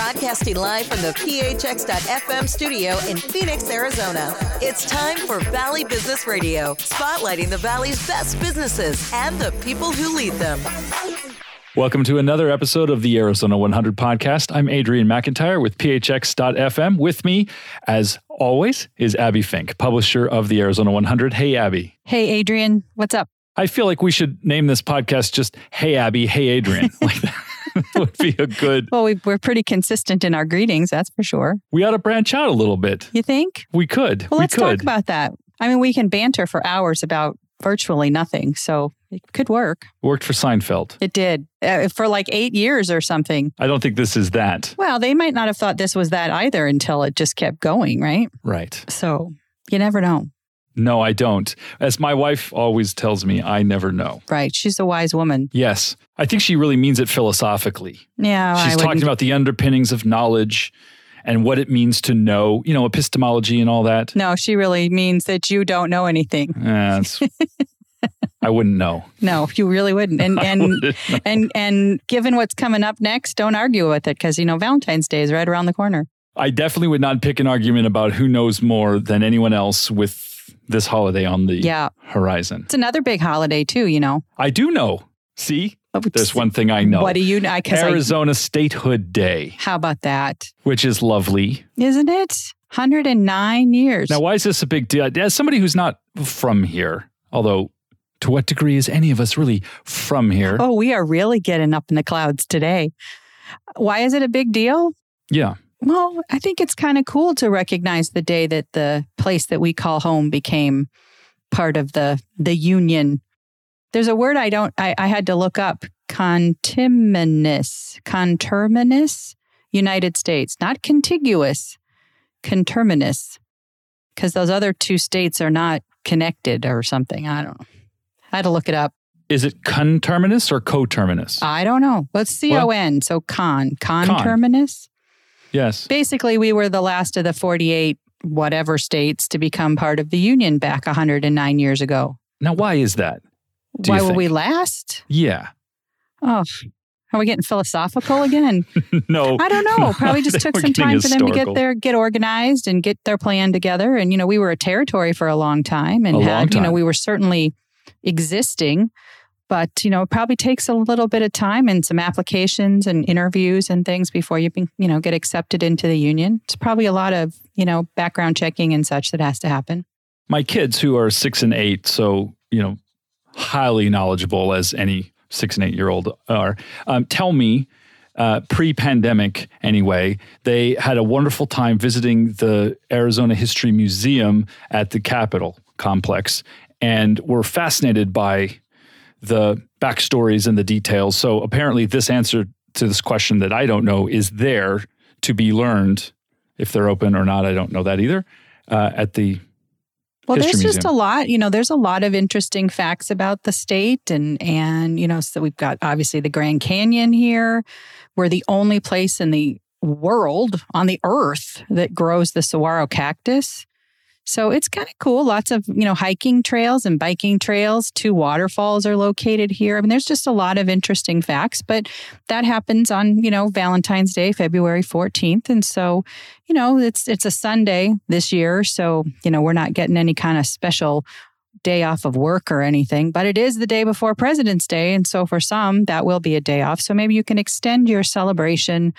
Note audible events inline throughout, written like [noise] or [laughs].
Broadcasting live from the PHX.FM studio in Phoenix, Arizona. It's time for Valley Business Radio, spotlighting the Valley's best businesses and the people who lead them. Welcome to another episode of the Arizona 100 podcast. I'm Adrian McIntyre with PHX.FM. With me, as always, is Abbie Fink, publisher of the Arizona 100. Hey, Abbie. Hey, Adrian. What's up? I feel like we should name this podcast just Hey, Abbie. Hey, Adrian. [laughs] like that [laughs] would be a good. Well, we, are pretty consistent in our greetings, that's for sure. We ought to branch out a little bit. You think? We could. Well, we let's could. talk about that. I mean, we can banter for hours about virtually nothing. So it could work. Worked for Seinfeld. It did uh, for like eight years or something. I don't think this is that. Well, they might not have thought this was that either until it just kept going, right? Right. So you never know. No, I don't. As my wife always tells me, I never know. Right. She's a wise woman. Yes. I think she really means it philosophically. Yeah. She's I talking wouldn't- about the underpinnings of knowledge and what it means to know, you know, epistemology and all that. No, she really means that you don't know anything. It's- [laughs] I wouldn't know. No, you really wouldn't. And [laughs] and wouldn't and and given what's coming up next, don't argue with it because you know Valentine's Day is right around the corner. I definitely would not pick an argument about who knows more than anyone else with this holiday on the Yeah. horizon. It's another big holiday too, you know. I do know. See, Oh, there's one thing I know. What do you know? Arizona Statehood Day, how about that? which is lovely. Isn't it? 109 years. Now, why is this a big deal? As somebody who's not from here, although to what degree is any of us really from here? oh, we are really getting up in the clouds today. Why is it a big deal? Yeah. Well, I think it's kind of cool to recognize the day that the place that we call home became part of the the union. There's a word I don't I, I had to look up. Conterminous. Conterminous United States. Not contiguous. Conterminous. Because those other two states are not connected or something. I don't know. I had to look it up. Is it conterminous or coterminous? I don't know. What's C O N? So con. Conterminous? Yes. Basically, we were the last of the 48 whatever states to become part of the Union back 109 years ago. Now, why is that? Why were we last? Yeah. Oh, are we getting philosophical again? [laughs] no. I don't know. Probably just took some time for them to get their get organized and get their plan together. And you know, we were a territory for a long time and A had, you know, we were certainly existing. But you know, it probably takes a little bit of time and some applications and interviews and things before you can, you know, get accepted into the union. It's probably a lot of you know background checking and such that has to happen. my kids who are six and eight, so you know, highly knowledgeable as any six and eight year old are, um, tell me. Uh, pre-pandemic, anyway, they had a wonderful time visiting the Arizona History Museum at the Capitol complex, and were fascinated by the backstories and the details. So apparently, this answer to this question that I don't know is there to be learned. If they're open or not, I don't know that either. Uh, at the Well, History there's just a lot, you know, there's a lot of interesting facts about the state and and you know, so we've got obviously the Grand Canyon here. We're the only place in the world on the earth that grows the saguaro cactus. So it's kind of cool. Lots of, you know, hiking trails and biking trails. Two waterfalls are located here. I mean, there's just a lot of interesting facts, but that happens on, you know, Valentine's Day, February 14th. And so, you know, it's it's a Sunday this year, so you know we're not getting any kind of special day off of work or anything. But it is the day before President's Day, and so for some that will be a day off. So maybe you can extend your celebration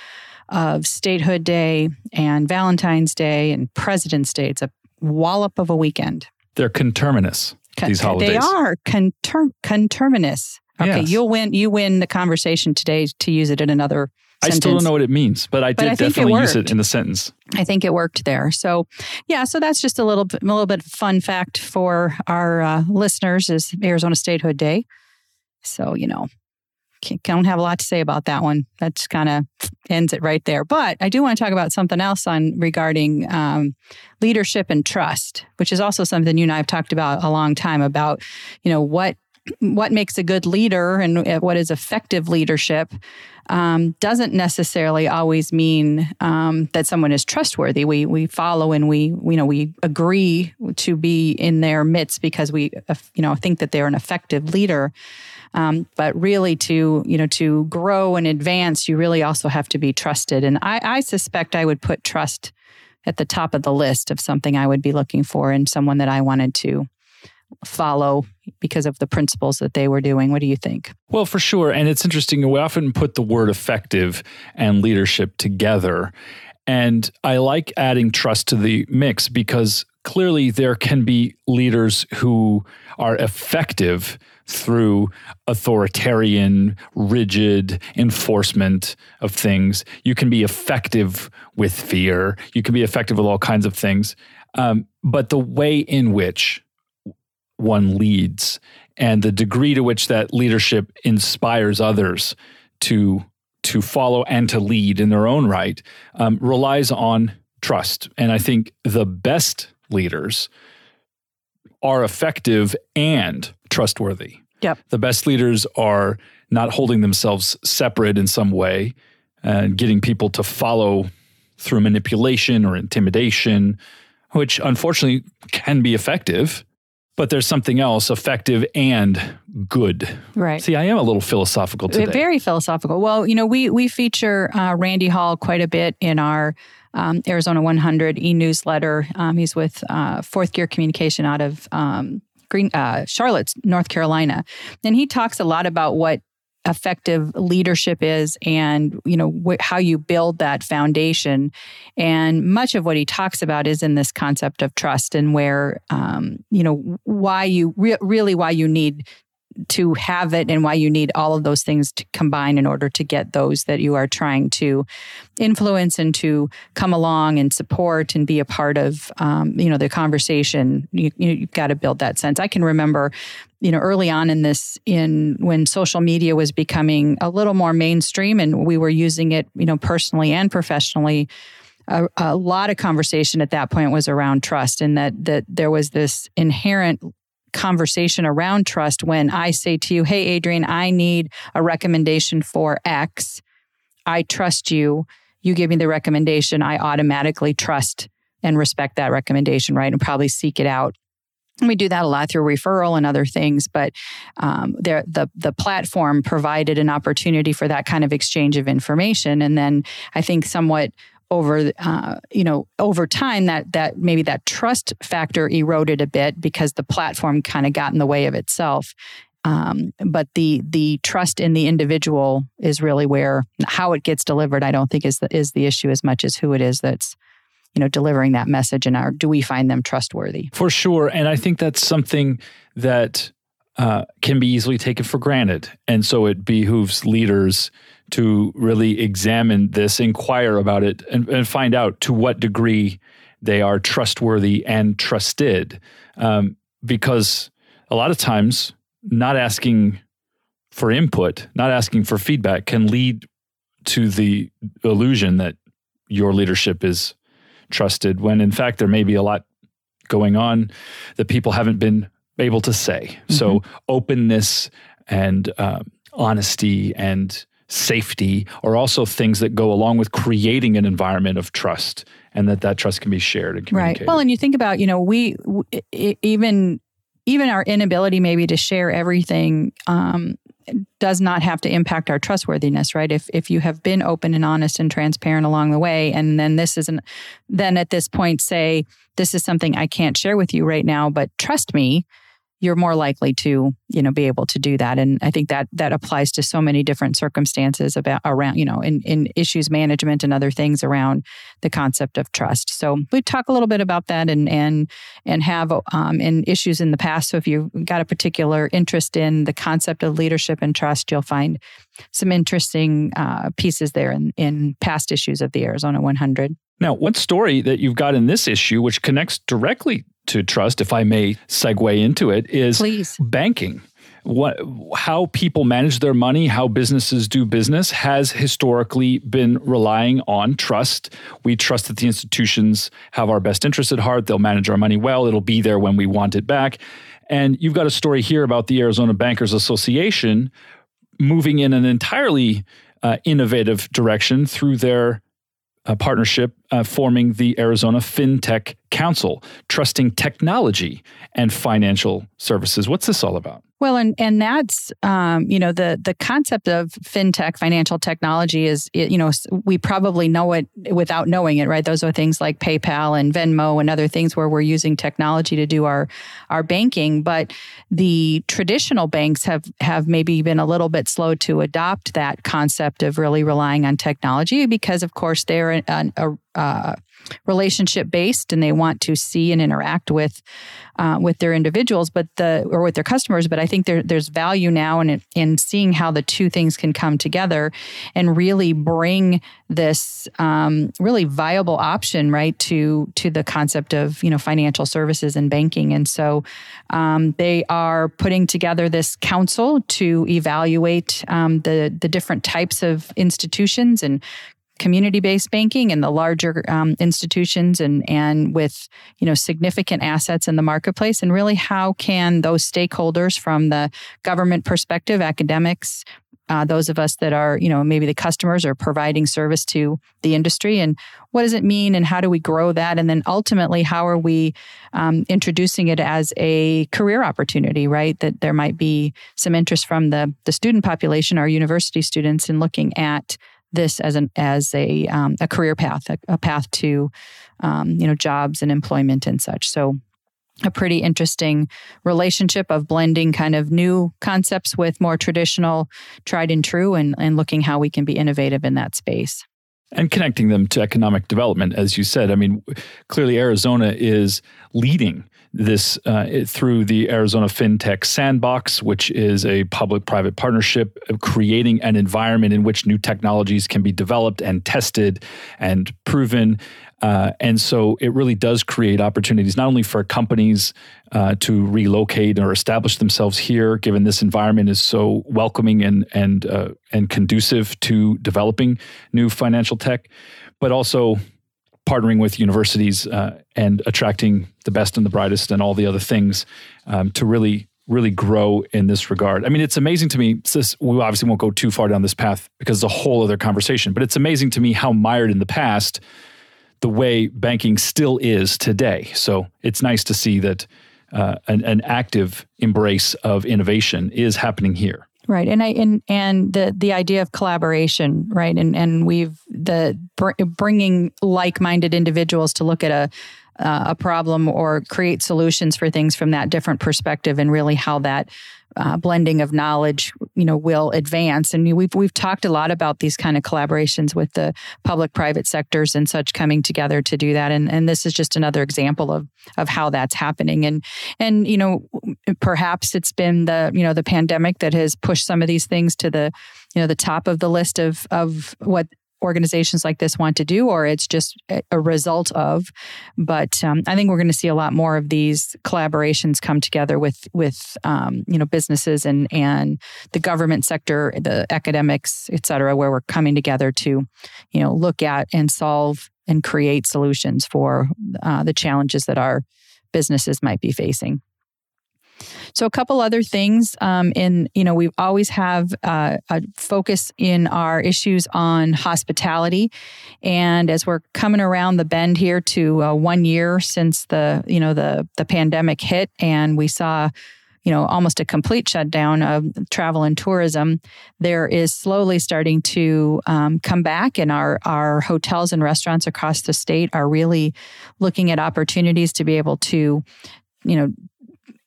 of Statehood Day and Valentine's Day and President's Day. It's a wallop of a weekend. they're conterminous. These holidays. They are conter- conterminous. Okay, Yes. you'll win. You win the conversation today to use it in another. I still don't know what it means, but I But did I think it definitely use it in the sentence. I think it worked there. So, yeah, so that's just a little bit, a little bit of fun fact for our uh, listeners is Arizona Statehood Day. So, you know, can't, don't have a lot to say about that one. That's kind of ends it right there. But I do want to talk about something else on regarding um, leadership and trust, which is also something you and I have talked about a long time about, you know, what what makes a good leader and uh, what is effective leadership um, doesn't necessarily always mean um, that someone is trustworthy. We we follow and we you know we agree to be in their midst because we uh, you know think that they're an effective leader. Um, but really, to you know, to grow and advance, you really also have to be trusted. And I, I suspect I would put trust at the top of the list of something I would be looking for in someone that I wanted to follow because of the principles that they were doing. What do you think? Well, for sure. And it's interesting. We often put the word effective and leadership together. And I like adding trust to the mix because clearly there can be leaders who are effective through authoritarian, rigid enforcement of things. You can be effective with fear. You can be effective with all kinds of things. Um, but the way in which one leads and the degree to which that leadership inspires others to to follow and to lead in their own right um, relies on trust. And I think the best leaders are effective and trustworthy. Yep. The best leaders are not holding themselves separate in some way and getting people to follow through manipulation or intimidation, which unfortunately can be effective. But there's something else effective and good. Right. See, I am a little philosophical today. Very philosophical. Well, you know, we we feature uh, Randy Hall quite a bit in our um, Arizona 100 e newsletter. Um, he's with uh, Fourth Gear Communication out of um, Green, uh, Charlotte, North Carolina, and he talks a lot about what effective leadership is and you know wh- how you build that foundation. And much of what he talks about is in this concept of trust and where um, you know why you re- really why you need to have it and why you need all of those things to combine in order to get those that you are trying to influence and to come along and support and be a part of um, you know the conversation. You, you've got to build that sense. I can remember you know early on in this in when social media was becoming a little more mainstream and we were using it you know personally and professionally a, a, lot of conversation at that point was around trust and that that there was this inherent conversation around trust when I say to you, Hey, Adrian, I need a recommendation for X. I trust you. You give me the recommendation. I automatically trust and respect that recommendation, right? And probably seek it out. And we do that a lot through referral and other things, but um, there, the the platform provided an opportunity for that kind of exchange of information. And then I think somewhat over uh, you know over time that that maybe that trust factor eroded a bit because the platform kind of got in the way of itself. Um, but the the trust in the individual is really where how it gets delivered i don't think is the, is the issue as much as who it is that's you know delivering that message and are do we find them trustworthy? For sure and i think that's something that uh, can be easily taken for granted and so it behooves leaders to really examine this, inquire about it, and, and find out to what degree they are trustworthy and trusted. Um, because a lot of times, not asking for input, not asking for feedback can lead to the illusion that your leadership is trusted when in fact there may be a lot going on that people haven't been able to say. Mm-hmm. So openness and uh, honesty and safety are also things that go along with creating an environment of trust and that that trust can be shared and communicated. Right. Well, and you think about, you know, we, even even our inability maybe to share everything um, does not have to impact our trustworthiness, right? If if you have been open and honest and transparent along the way, and then this isn't, then at this point say this is something I can't share with you right now, but trust me, you're more likely to you know be able to do that. And i think that that applies to so many different circumstances about around you know in, in issues management and other things around the concept of trust. So we talk a little bit about that and and and have um, in issues in the past. So if you've got a particular interest in the concept of leadership and trust you'll find some interesting uh, pieces there in, in past issues of the arizona 100 now, one story that you've got in this issue, which connects directly to trust, if I may segue into it, is Please. banking. What, how people manage their money, how businesses do business, has historically been relying on trust. We trust that the institutions have our best interests at heart. They'll manage our money well. It'll be there when we want it back. And you've got a story here about the Arizona Bankers Association moving in an entirely uh, innovative direction through their partnership uh, forming the Arizona FinTech Council, trusting technology and financial services. What's this all about? Well, and and that's um, you know the the concept of fintech, financial technology is you know we probably know it without knowing it, right? Those are things like PayPal and Venmo and other things where we're using technology to do our our banking. But the traditional banks have have maybe been a little bit slow to adopt that concept of really relying on technology because, of course, they're a, a, uh, relationship based and they want to see and interact with uh, with their individuals but the or with their customers but i think there, there's value now in in seeing how the two things can come together and really bring this um, really viable option right to to the concept of you know financial services and banking. And so um, they are putting together this council to evaluate um, the the different types of institutions and community-based banking and the larger um, institutions and and with you know significant assets in the marketplace? And really how can those stakeholders from the government perspective academics uh, those of us that are you know maybe the customers are providing service to the industry? And what does it mean and how do we grow that? And then ultimately how are we um, introducing it as a career opportunity right? That there might be some interest from the the student population our university students in looking at this as an as a um, a career path, a, a path to um, you know jobs and employment and such. So a pretty interesting relationship of blending kind of new concepts with more traditional tried and true and, and looking how we can be innovative in that space and connecting them to economic development as you said i mean clearly arizona is leading this uh, through the Arizona FinTech Sandbox, which is a public private partnership creating an environment in which new technologies can be developed and tested and proven. Uh, and so it really does create opportunities not only for companies uh, to relocate or establish themselves here, given this environment is so welcoming and and uh, and conducive to developing new financial tech, but also partnering with universities uh, and attracting the best and the brightest and all the other things um, to really really grow in this regard. I mean, it's amazing to me. This, we obviously won't go too far down this path because it's a whole other conversation. But it's amazing to me how mired in the past the way banking still is today. So it's nice to see that uh, an, an active embrace of innovation is happening here. Right, and I and and the the idea of collaboration, right, and and we've the br- bringing like minded individuals to look at a uh, a problem or create solutions for things from that different perspective, and really how that uh, blending of knowledge, you know, will advance. And we've we've talked a lot about these kind of collaborations with the public-private sectors and such coming together to do that. And and this is just another example of of how that's happening. And and you know, perhaps it's been the you know the pandemic that has pushed some of these things to the you know the top of the list of of what organizations like this want to do, or it's just a result of. But um, I think we're going to see a lot more of these collaborations come together with with um, you know businesses and and the government sector, the academics, et cetera, where we're coming together to you know look at and solve and create solutions for uh, the challenges that our businesses might be facing. So a couple other things um, in you know we always have uh, a focus in our issues on hospitality, and as we're coming around the bend here to uh, one year since the you know the the pandemic hit, and we saw you know almost a complete shutdown of travel and tourism there is slowly starting to um, come back and our our hotels and restaurants across the state are really looking at opportunities to be able to you know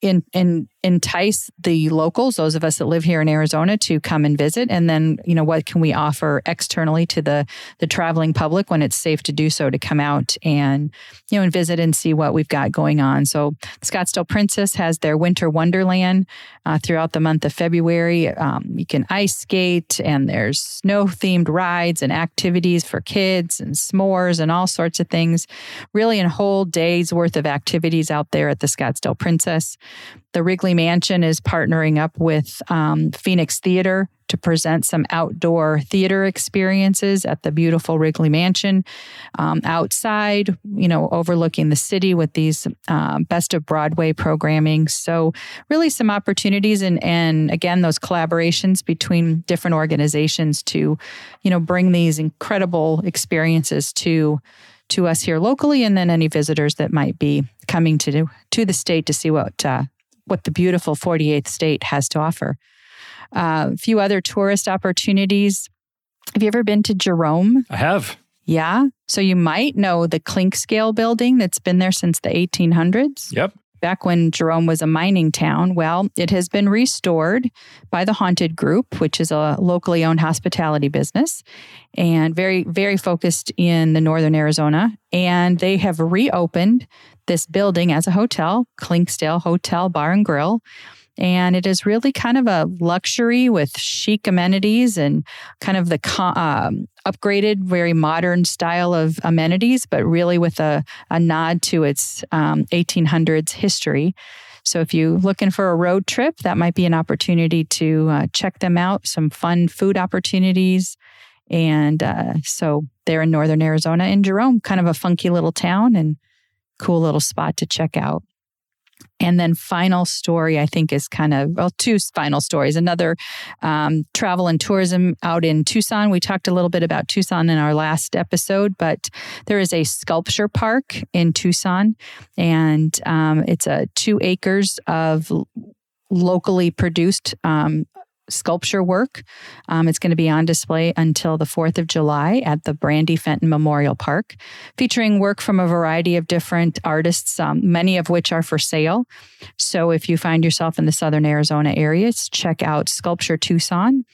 in, in, entice the locals, those of us that live here in Arizona, to come and visit? And then, you know, what can we offer externally to the the traveling public when it's safe to do so to come out and you know and visit and see what we've got going on? So, Scottsdale Princess has their Winter Wonderland uh, throughout the month of February. Um, you can ice skate, and there's snow themed rides and activities for kids and s'mores and all sorts of things. Really, a whole day's worth of activities out there at the Scottsdale Princess. The Wrigley Mansion is partnering up with um, Phoenix Theater to present some outdoor theater experiences at the beautiful Wrigley Mansion. Um, outside, you know, overlooking the city with these uh, best of Broadway programming. So, really, some opportunities and and again, those collaborations between different organizations to, you know, bring these incredible experiences to to us here locally, and then any visitors that might be coming to to the state to see what uh, what the beautiful 48th state has to offer. Uh, a few other tourist opportunities. Have you ever been to Jerome? I have. Yeah. So you might know the Clinkscale building that's been there since the 1800s. Yep. Back when Jerome was a mining town, well, it has been restored by the Haunted Group, which is a locally owned hospitality business and very, very focused in the northern Arizona. And they have reopened this building as a hotel, Clinkscale Hotel Bar and Grill. And it is really kind of a luxury with chic amenities and kind of the um, upgraded, very modern style of amenities, but really with a, a nod to its um, 1800s history. So if you're looking for a road trip, that might be an opportunity to uh, check them out. Some fun food opportunities. And uh, so they're in northern Arizona in Jerome, kind of a funky little town and cool little spot to check out. And then final story, I think, is kind of well, two final stories. Another um, travel and tourism out in Tucson. We talked a little bit about Tucson in our last episode, but there is a sculpture park in Tucson, and um, it's a two acres of locally produced um, sculpture work. Um, it's going to be on display until the 4th of July at the Brandi Fenton Memorial Park, featuring work from a variety of different artists, um, many of which are for sale. So if you find yourself in the southern Arizona area, check out Sculpture Tucson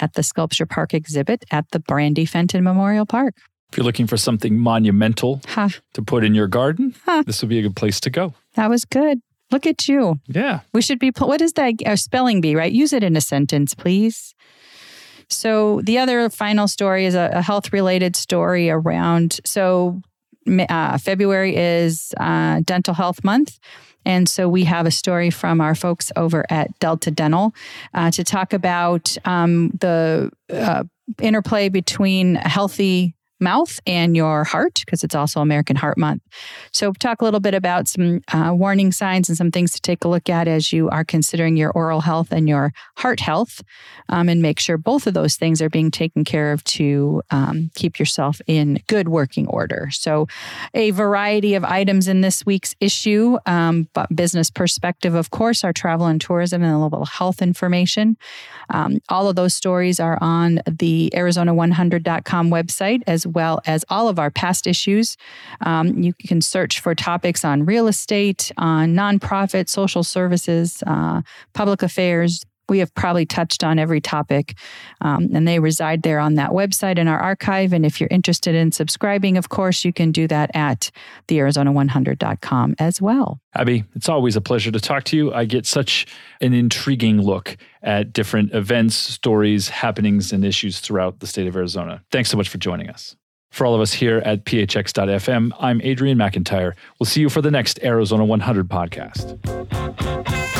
at the Sculpture Park exhibit at the Brandi Fenton Memorial Park. If you're looking for something monumental huh. to put in your garden, huh. this would be a good place to go. That was good. Look at you. Yeah. We should be, what is that uh, spelling bee, right? Use it in a sentence, please. So the other final story is a, a health related story around. So uh, February is uh, Dental Health Month. And so we have a story from our folks over at Delta Dental uh, to talk about um, the uh, interplay between healthy mouth and your heart because it's also American Heart Month. So, talk a little bit about some uh, warning signs and some things to take a look at as you are considering your oral health and your heart health, um, and make sure both of those things are being taken care of to um, keep yourself in good working order. So, a variety of items in this week's issue, um, but business perspective, of course, our travel and tourism and a little health information. Um, all of those stories are on the Arizona100.com website as well as all of our past issues. Um, you can search for topics on real estate, on nonprofit, social services, uh, public affairs, we have probably touched on every topic, um, and they reside there on that website in our archive. And if you're interested in subscribing, of course, you can do that at thearizona100.com as well. Abbie, it's always a pleasure to talk to you. I get such an intriguing look at different events, stories, happenings, and issues throughout the state of Arizona. Thanks so much for joining us. For all of us here at phx.fm, I'm Adrian McIntyre. We'll see you for the next Arizona 100 podcast.